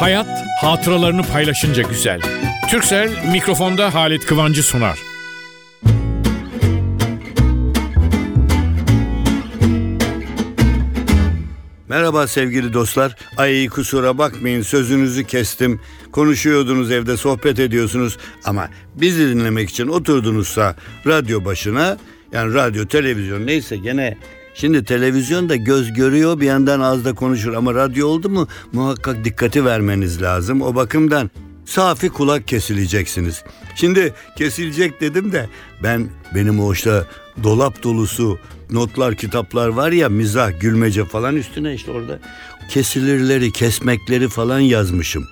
Hayat hatıralarını paylaşınca güzel. Türksel mikrofonda Halit Kıvancı sunar. Merhaba sevgili dostlar. Ay kusura bakmayın sözünüzü kestim. Konuşuyordunuz evde sohbet ediyorsunuz ama bizi dinlemek için oturdunuzsa radyo başına yani radyo televizyon neyse gene Şimdi televizyonda göz görüyor bir yandan az da konuşur ama radyo oldu mu muhakkak dikkati vermeniz lazım. O bakımdan safi kulak kesileceksiniz. Şimdi kesilecek dedim de ben benim o işte dolap dolusu notlar kitaplar var ya mizah gülmece falan üstüne işte orada kesilirleri kesmekleri falan yazmışım.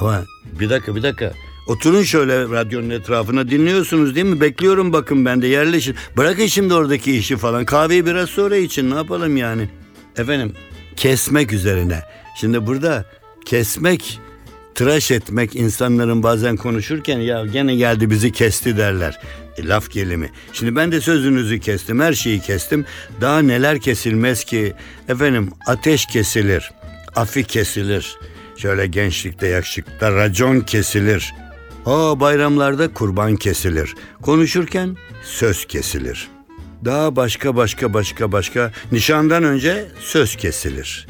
Ama bir dakika bir dakika Oturun şöyle radyonun etrafına dinliyorsunuz değil mi? Bekliyorum bakın ben de yerleşin. Bırakın şimdi oradaki işi falan. Kahveyi biraz sonra için ne yapalım yani? Efendim kesmek üzerine. Şimdi burada kesmek, tıraş etmek insanların bazen konuşurken ya gene geldi bizi kesti derler. E, laf gelimi. Şimdi ben de sözünüzü kestim, her şeyi kestim. Daha neler kesilmez ki? Efendim ateş kesilir, afi kesilir. Şöyle gençlikte yakışıkta racon kesilir. Ha bayramlarda kurban kesilir. Konuşurken söz kesilir. Daha başka başka başka başka nişandan önce söz kesilir.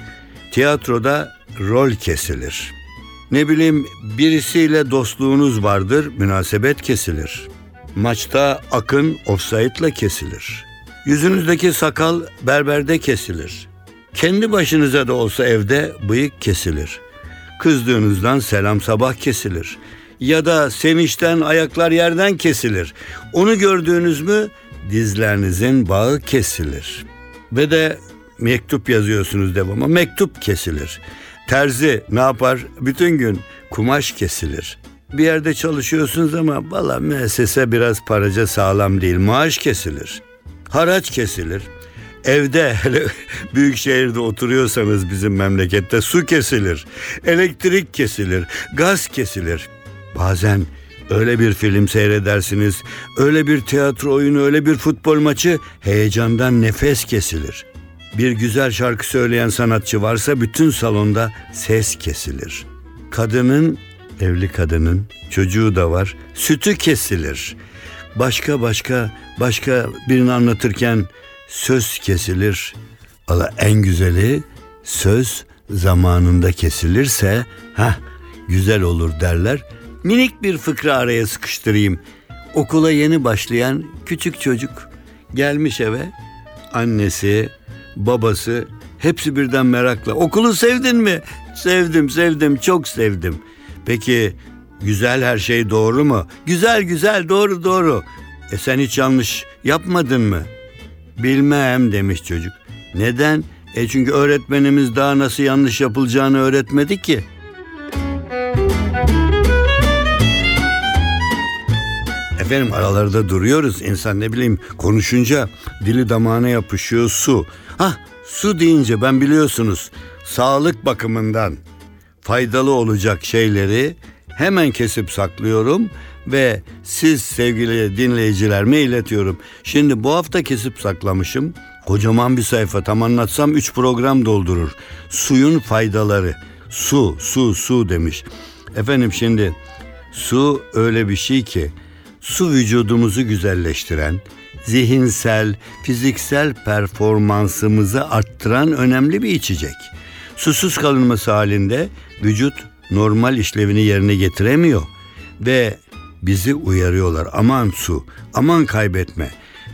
Tiyatroda rol kesilir. Ne bileyim birisiyle dostluğunuz vardır, münasebet kesilir. Maçta akın offside'la kesilir. Yüzünüzdeki sakal berberde kesilir. Kendi başınıza da olsa evde bıyık kesilir. Kızdığınızdan selam sabah kesilir ya da sevinçten ayaklar yerden kesilir. Onu gördüğünüz mü dizlerinizin bağı kesilir. Ve de mektup yazıyorsunuz devamlı. Mektup kesilir. Terzi ne yapar? Bütün gün kumaş kesilir. Bir yerde çalışıyorsunuz ama valla müessese biraz paraca sağlam değil. Maaş kesilir. Haraç kesilir. Evde hele büyük şehirde oturuyorsanız bizim memlekette su kesilir. Elektrik kesilir. Gaz kesilir. Bazen öyle bir film seyredersiniz, öyle bir tiyatro oyunu, öyle bir futbol maçı heyecandan nefes kesilir. Bir güzel şarkı söyleyen sanatçı varsa bütün salonda ses kesilir. Kadının, evli kadının, çocuğu da var, sütü kesilir. Başka başka başka birini anlatırken söz kesilir. Valla en güzeli söz zamanında kesilirse ha güzel olur derler. Minik bir fıkra araya sıkıştırayım. Okula yeni başlayan küçük çocuk gelmiş eve. Annesi, babası hepsi birden merakla. Okulu sevdin mi? Sevdim, sevdim, çok sevdim. Peki güzel her şey doğru mu? Güzel, güzel, doğru, doğru. E sen hiç yanlış yapmadın mı? Bilmem demiş çocuk. Neden? E çünkü öğretmenimiz daha nasıl yanlış yapılacağını öğretmedi ki. Efendim aralarda duruyoruz. İnsan ne bileyim konuşunca dili damağına yapışıyor su. Ha su deyince ben biliyorsunuz sağlık bakımından faydalı olacak şeyleri hemen kesip saklıyorum ve siz sevgili dinleyicilerime iletiyorum. Şimdi bu hafta kesip saklamışım. Kocaman bir sayfa tam anlatsam 3 program doldurur. Suyun faydaları. Su, su, su demiş. Efendim şimdi su öyle bir şey ki su vücudumuzu güzelleştiren, zihinsel, fiziksel performansımızı arttıran önemli bir içecek. Susuz kalınması halinde vücut normal işlevini yerine getiremiyor ve bizi uyarıyorlar. Aman su, aman kaybetme.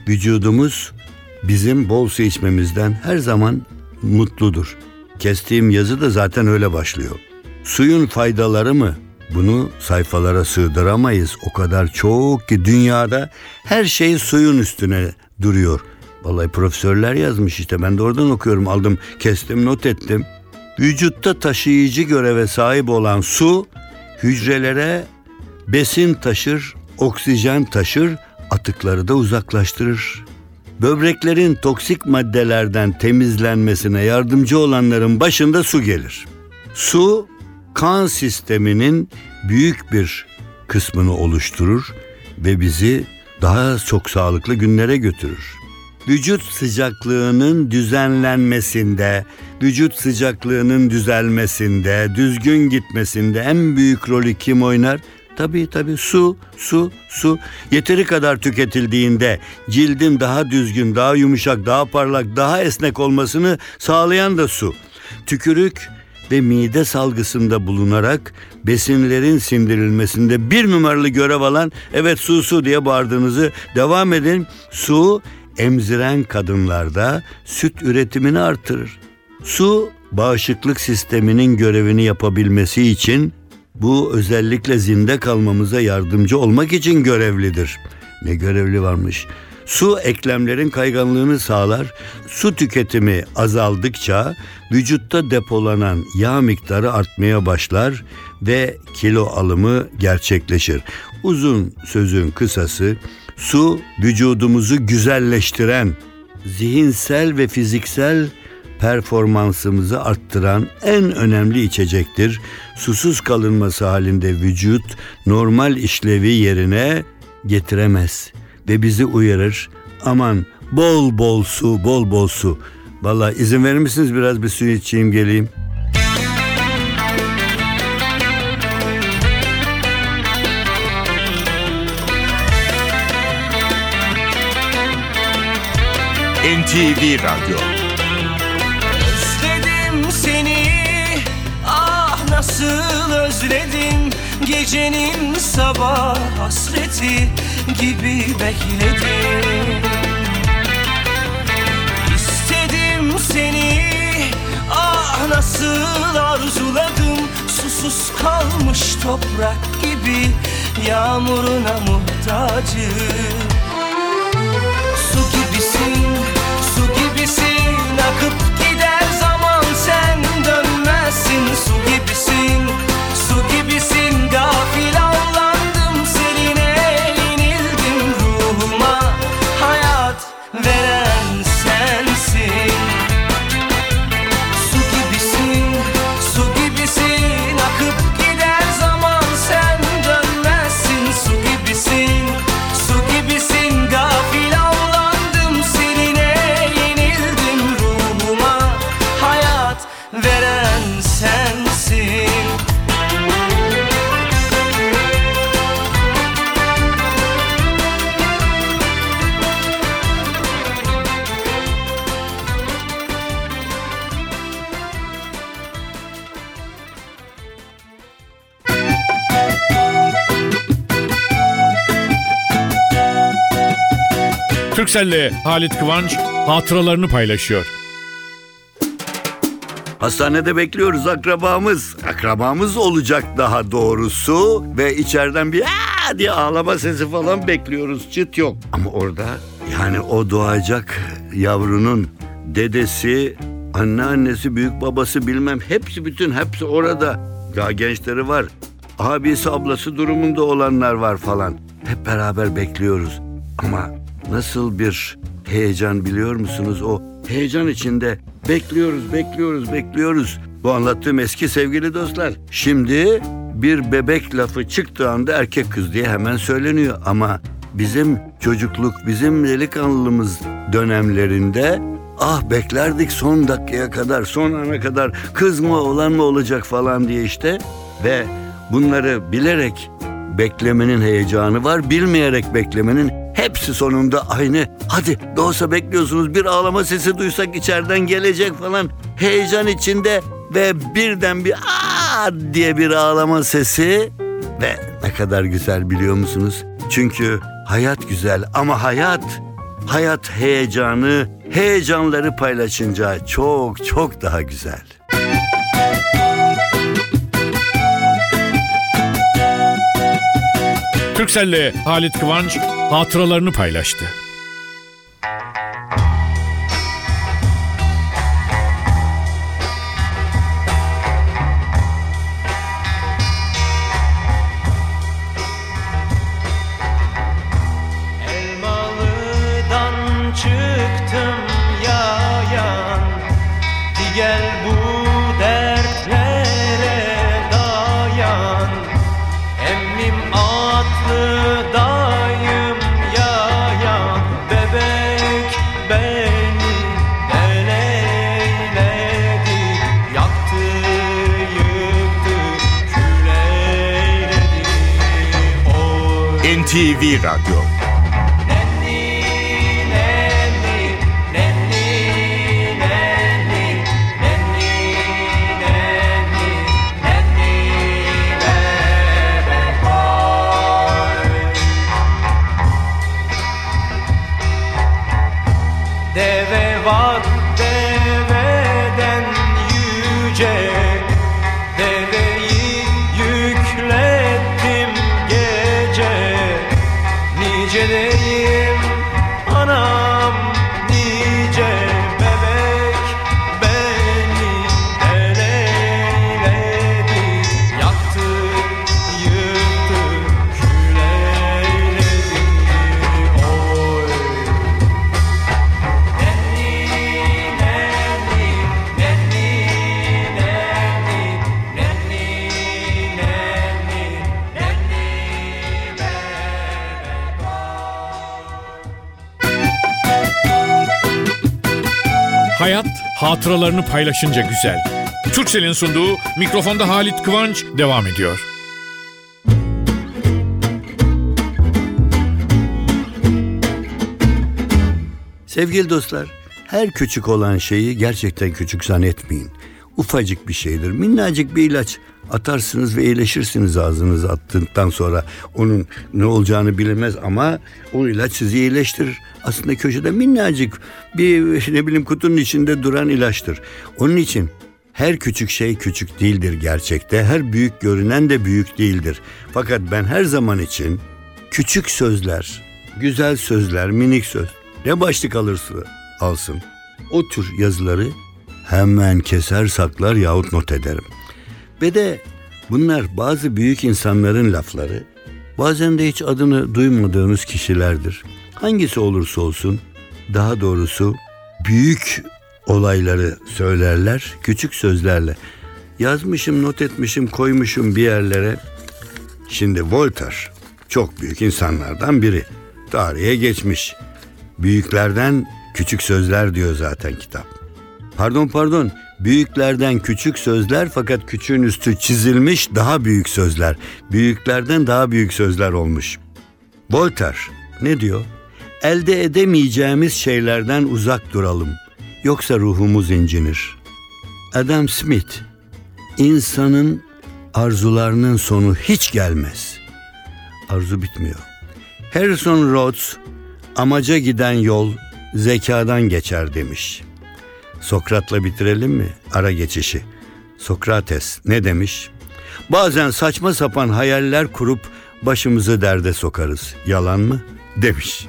Vücudumuz bizim bol su içmemizden her zaman mutludur. Kestiğim yazı da zaten öyle başlıyor. Suyun faydaları mı? Bunu sayfalara sığdıramayız. O kadar çok ki dünyada her şey suyun üstüne duruyor. Vallahi profesörler yazmış işte ben de oradan okuyorum aldım kestim not ettim. Vücutta taşıyıcı göreve sahip olan su hücrelere besin taşır, oksijen taşır, atıkları da uzaklaştırır. Böbreklerin toksik maddelerden temizlenmesine yardımcı olanların başında su gelir. Su kan sisteminin büyük bir kısmını oluşturur ve bizi daha çok sağlıklı günlere götürür. Vücut sıcaklığının düzenlenmesinde vücut sıcaklığının düzelmesinde, düzgün gitmesinde en büyük rolü kim oynar? Tabii tabii su, su, su. Yeteri kadar tüketildiğinde cildin daha düzgün, daha yumuşak, daha parlak, daha esnek olmasını sağlayan da su. Tükürük ve mide salgısında bulunarak besinlerin sindirilmesinde bir numaralı görev alan evet su su diye bağırdığınızı devam edin. Su emziren kadınlarda süt üretimini artırır. Su bağışıklık sisteminin görevini yapabilmesi için bu özellikle zinde kalmamıza yardımcı olmak için görevlidir. Ne görevli varmış. Su eklemlerin kayganlığını sağlar. Su tüketimi azaldıkça vücutta depolanan yağ miktarı artmaya başlar ve kilo alımı gerçekleşir. Uzun sözün kısası su vücudumuzu güzelleştiren, zihinsel ve fiziksel performansımızı arttıran en önemli içecektir. Susuz kalınması halinde vücut normal işlevi yerine getiremez ve bizi uyarır. Aman bol bol su, bol bol su. Valla izin verir misiniz biraz bir su içeyim geleyim? NTV Radyo Özledim seni ah nasıl özledim Gecenin sabah hasreti gibi bekledim. İstedim seni ah nasıl arzuladım. Susuz kalmış toprak gibi yağmuruna muhtacım. Su gibisin, su gibisin. Akıp gider zaman sen dönmezsin. Su gibisin, su gibisin. Gafil Türkcell'le Halit Kıvanç hatıralarını paylaşıyor. Hastanede bekliyoruz akrabamız. Akrabamız olacak daha doğrusu. Ve içeriden bir aa diye ağlama sesi falan bekliyoruz. Çıt yok. Ama orada yani o doğacak yavrunun dedesi, anneannesi, büyük babası bilmem hepsi bütün hepsi orada. Daha gençleri var. Abisi ablası durumunda olanlar var falan. Hep beraber bekliyoruz. Ama nasıl bir heyecan biliyor musunuz? O heyecan içinde bekliyoruz, bekliyoruz, bekliyoruz. Bu anlattığım eski sevgili dostlar. Şimdi bir bebek lafı çıktığı anda erkek kız diye hemen söyleniyor. Ama bizim çocukluk, bizim delikanlılığımız dönemlerinde ah beklerdik son dakikaya kadar, son ana kadar kız mı oğlan mı olacak falan diye işte. Ve bunları bilerek beklemenin heyecanı var, bilmeyerek beklemenin hepsi sonunda aynı. Hadi doğsa bekliyorsunuz bir ağlama sesi duysak içeriden gelecek falan. Heyecan içinde ve birden bir aa diye bir ağlama sesi ve ne kadar güzel biliyor musunuz? Çünkü hayat güzel ama hayat hayat heyecanı, heyecanları paylaşınca çok çok daha güzel. Türkcell'le Halit Kıvanç hatıralarını paylaştı. Elmalı'dan çıktım NTV Radyo hatıralarını paylaşınca güzel. Türksel'in sunduğu mikrofonda Halit Kıvanç devam ediyor. Sevgili dostlar, her küçük olan şeyi gerçekten küçük zannetmeyin. Ufacık bir şeydir. Minnacık bir ilaç atarsınız ve iyileşirsiniz ağzınıza attıktan sonra. Onun ne olacağını bilemez ama o ilaç sizi iyileştirir. Aslında köşede minnacık bir ne bileyim kutunun içinde duran ilaçtır. Onun için her küçük şey küçük değildir gerçekte. Her büyük görünen de büyük değildir. Fakat ben her zaman için küçük sözler, güzel sözler, minik söz ne başlık alırsa alsın. O tür yazıları hemen keser saklar yahut not ederim. Ve de bunlar bazı büyük insanların lafları. Bazen de hiç adını duymadığınız kişilerdir. Hangisi olursa olsun daha doğrusu büyük olayları söylerler küçük sözlerle. Yazmışım, not etmişim, koymuşum bir yerlere. Şimdi Voltaire çok büyük insanlardan biri. Tarihe geçmiş. Büyüklerden küçük sözler diyor zaten kitap. Pardon pardon. Büyüklerden küçük sözler fakat küçüğün üstü çizilmiş daha büyük sözler. Büyüklerden daha büyük sözler olmuş. Voltaire ne diyor? Elde edemeyeceğimiz şeylerden uzak duralım. Yoksa ruhumuz incinir. Adam Smith insanın arzularının sonu hiç gelmez. Arzu bitmiyor. Harrison Rhodes amaca giden yol zekadan geçer demiş. Sokrat'la bitirelim mi ara geçişi? Sokrates ne demiş? Bazen saçma sapan hayaller kurup başımızı derde sokarız. Yalan mı? Demiş.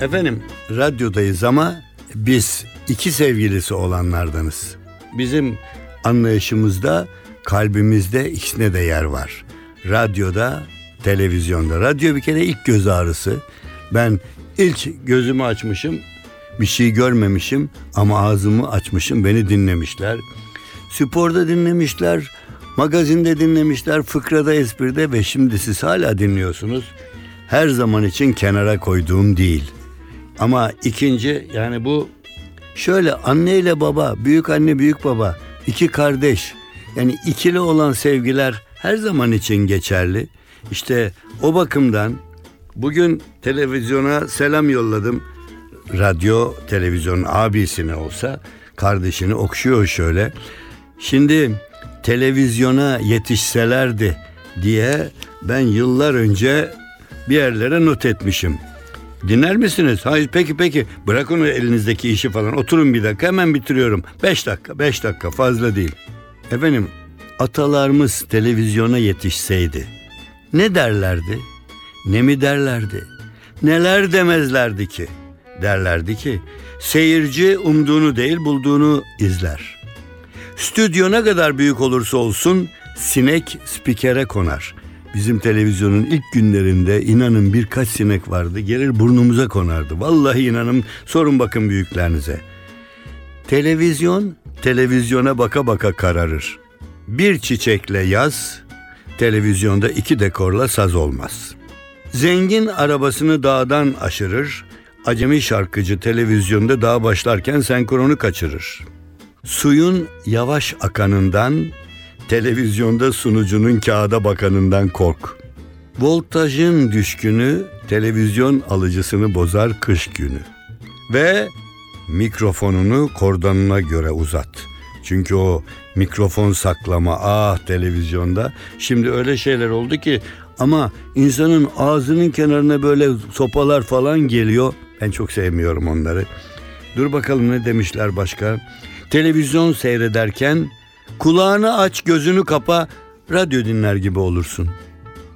Efendim radyodayız ama biz iki sevgilisi olanlardanız. Bizim anlayışımızda kalbimizde ikisine de yer var. Radyoda, televizyonda. Radyo bir kere ilk göz ağrısı. Ben ilk gözümü açmışım, bir şey görmemişim ama ağzımı açmışım, beni dinlemişler. Sporda dinlemişler, magazinde dinlemişler, fıkrada, espride ve şimdi siz hala dinliyorsunuz. Her zaman için kenara koyduğum değil. Ama ikinci yani bu şöyle anne ile baba, büyük anne büyük baba, iki kardeş yani ikili olan sevgiler her zaman için geçerli. İşte o bakımdan bugün televizyona selam yolladım. Radyo, televizyon abisine olsa kardeşini okşuyor şöyle. Şimdi televizyona yetişselerdi diye ben yıllar önce bir yerlere not etmişim. Dinler misiniz? Hayır peki peki. Bırakın elinizdeki işi falan. Oturun bir dakika hemen bitiriyorum. Beş dakika beş dakika fazla değil. Efendim atalarımız televizyona yetişseydi ne derlerdi? Ne mi derlerdi? Neler demezlerdi ki? Derlerdi ki seyirci umduğunu değil bulduğunu izler. Stüdyo ne kadar büyük olursa olsun sinek spikere konar. Bizim televizyonun ilk günlerinde inanın birkaç sinek vardı. Gelir burnumuza konardı. Vallahi inanın sorun bakın büyüklerinize. Televizyon televizyona baka baka kararır. Bir çiçekle yaz, televizyonda iki dekorla saz olmaz. Zengin arabasını dağdan aşırır, acemi şarkıcı televizyonda dağ başlarken senkronu kaçırır. Suyun yavaş akanından televizyonda sunucunun kağıda bakanından kork. Voltajın düşkünü televizyon alıcısını bozar kış günü. Ve mikrofonunu kordonuna göre uzat. Çünkü o mikrofon saklama ah televizyonda şimdi öyle şeyler oldu ki ama insanın ağzının kenarına böyle sopalar falan geliyor. Ben çok sevmiyorum onları. Dur bakalım ne demişler başka. Televizyon seyrederken kulağını aç gözünü kapa radyo dinler gibi olursun.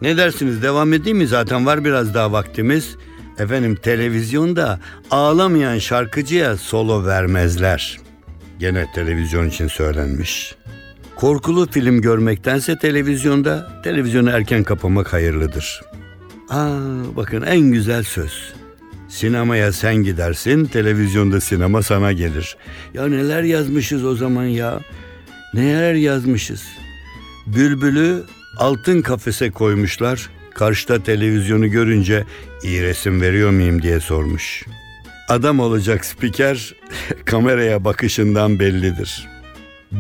Ne dersiniz devam edeyim mi zaten var biraz daha vaktimiz. Efendim televizyonda ağlamayan şarkıcıya solo vermezler. Gene televizyon için söylenmiş. Korkulu film görmektense televizyonda televizyonu erken kapamak hayırlıdır. Aa bakın en güzel söz. Sinemaya sen gidersin, televizyonda sinema sana gelir. Ya neler yazmışız o zaman ya? Neler yazmışız? Bülbülü altın kafese koymuşlar. Karşıda televizyonu görünce iyi resim veriyor muyum diye sormuş. Adam olacak spiker kameraya bakışından bellidir.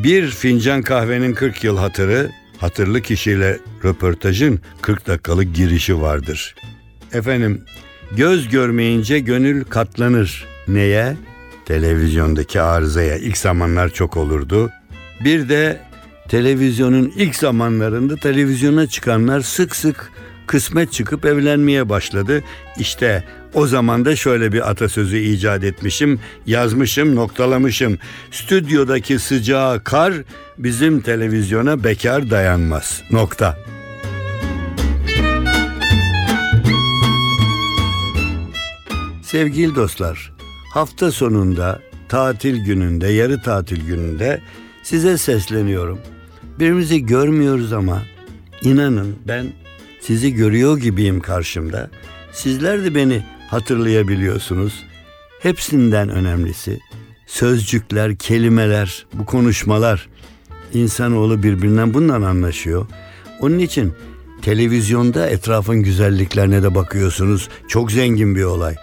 Bir fincan kahvenin 40 yıl hatırı, hatırlı kişiyle röportajın 40 dakikalık girişi vardır. Efendim, göz görmeyince gönül katlanır. Neye? Televizyondaki arızaya. İlk zamanlar çok olurdu. Bir de televizyonun ilk zamanlarında televizyona çıkanlar sık sık kısmet çıkıp evlenmeye başladı. İşte o zaman da şöyle bir atasözü icat etmişim, yazmışım, noktalamışım. Stüdyodaki sıcağı kar bizim televizyona bekar dayanmaz. Nokta. Sevgili dostlar, hafta sonunda, tatil gününde, yarı tatil gününde size sesleniyorum. Birbirimizi görmüyoruz ama inanın ben sizi görüyor gibiyim karşımda. Sizler de beni hatırlayabiliyorsunuz. Hepsinden önemlisi sözcükler, kelimeler, bu konuşmalar insanoğlu birbirinden bundan anlaşıyor. Onun için televizyonda etrafın güzelliklerine de bakıyorsunuz. Çok zengin bir olay.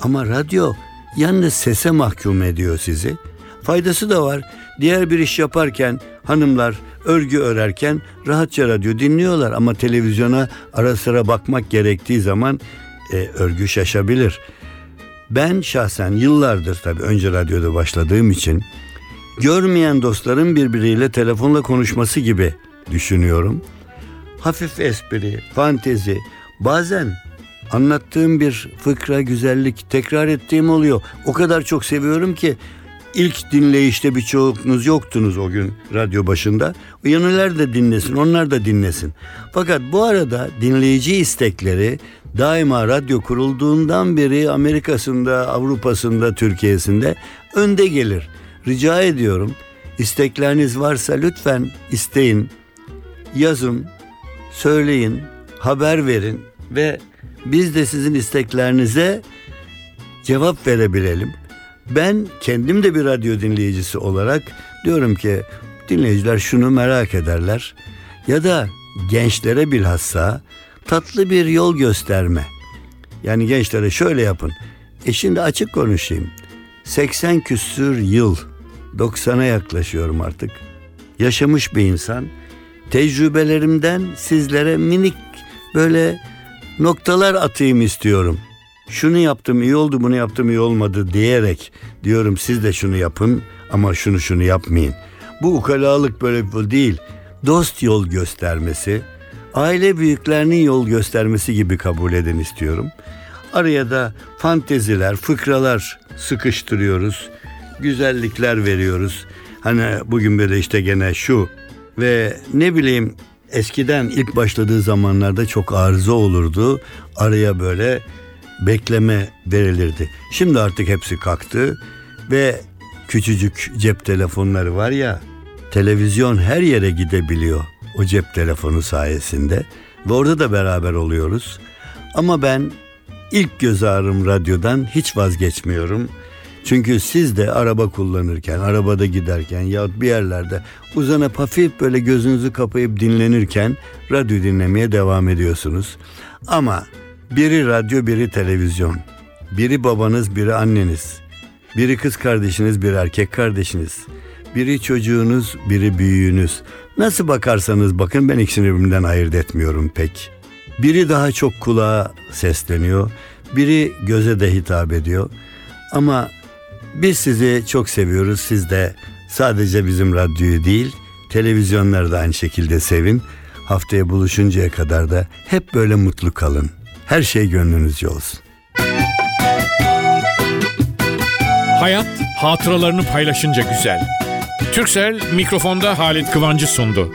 Ama radyo yalnız sese mahkum ediyor sizi. Faydası da var. Diğer bir iş yaparken hanımlar örgü örerken rahatça radyo dinliyorlar ama televizyona ara sıra bakmak gerektiği zaman e, örgü şaşabilir. Ben şahsen yıllardır tabii önce radyoda başladığım için görmeyen dostların birbiriyle telefonla konuşması gibi düşünüyorum. Hafif espri, fantezi, bazen anlattığım bir fıkra, güzellik tekrar ettiğim oluyor. O kadar çok seviyorum ki ilk dinleyişte birçoğunuz yoktunuz o gün radyo başında. Uyanılar da dinlesin, onlar da dinlesin. Fakat bu arada dinleyici istekleri daima radyo kurulduğundan beri Amerika'sında, Avrupa'sında, Türkiye'sinde önde gelir. Rica ediyorum istekleriniz varsa lütfen isteyin, yazın, söyleyin, haber verin ve biz de sizin isteklerinize cevap verebilelim. Ben kendim de bir radyo dinleyicisi olarak diyorum ki dinleyiciler şunu merak ederler ya da gençlere bilhassa tatlı bir yol gösterme. Yani gençlere şöyle yapın. E şimdi açık konuşayım. 80 küsür yıl 90'a yaklaşıyorum artık. Yaşamış bir insan. Tecrübelerimden sizlere minik böyle noktalar atayım istiyorum. Şunu yaptım iyi oldu bunu yaptım iyi olmadı diyerek diyorum siz de şunu yapın ama şunu şunu yapmayın. Bu ukalalık böyle bir değil. Dost yol göstermesi, aile büyüklerinin yol göstermesi gibi kabul edin istiyorum. Araya da fanteziler, fıkralar sıkıştırıyoruz. Güzellikler veriyoruz. Hani bugün böyle işte gene şu ve ne bileyim eskiden ilk başladığı zamanlarda çok arıza olurdu. Araya böyle bekleme verilirdi. Şimdi artık hepsi kalktı ve küçücük cep telefonları var ya televizyon her yere gidebiliyor o cep telefonu sayesinde ve orada da beraber oluyoruz. Ama ben ilk göz ağrım radyodan hiç vazgeçmiyorum. Çünkü siz de araba kullanırken, arabada giderken ya bir yerlerde uzanıp hafif böyle gözünüzü kapayıp dinlenirken radyo dinlemeye devam ediyorsunuz. Ama biri radyo, biri televizyon. Biri babanız, biri anneniz. Biri kız kardeşiniz, biri erkek kardeşiniz. Biri çocuğunuz, biri büyüğünüz. Nasıl bakarsanız bakın ben ikisini birbirinden ayırt etmiyorum pek. Biri daha çok kulağa sesleniyor, biri göze de hitap ediyor. Ama biz sizi çok seviyoruz. Siz de sadece bizim radyoyu değil, televizyonları da aynı şekilde sevin. Haftaya buluşuncaya kadar da hep böyle mutlu kalın. Her şey gönlünüzce olsun. Hayat hatıralarını paylaşınca güzel. Türksel mikrofonda Halit Kıvancı sundu.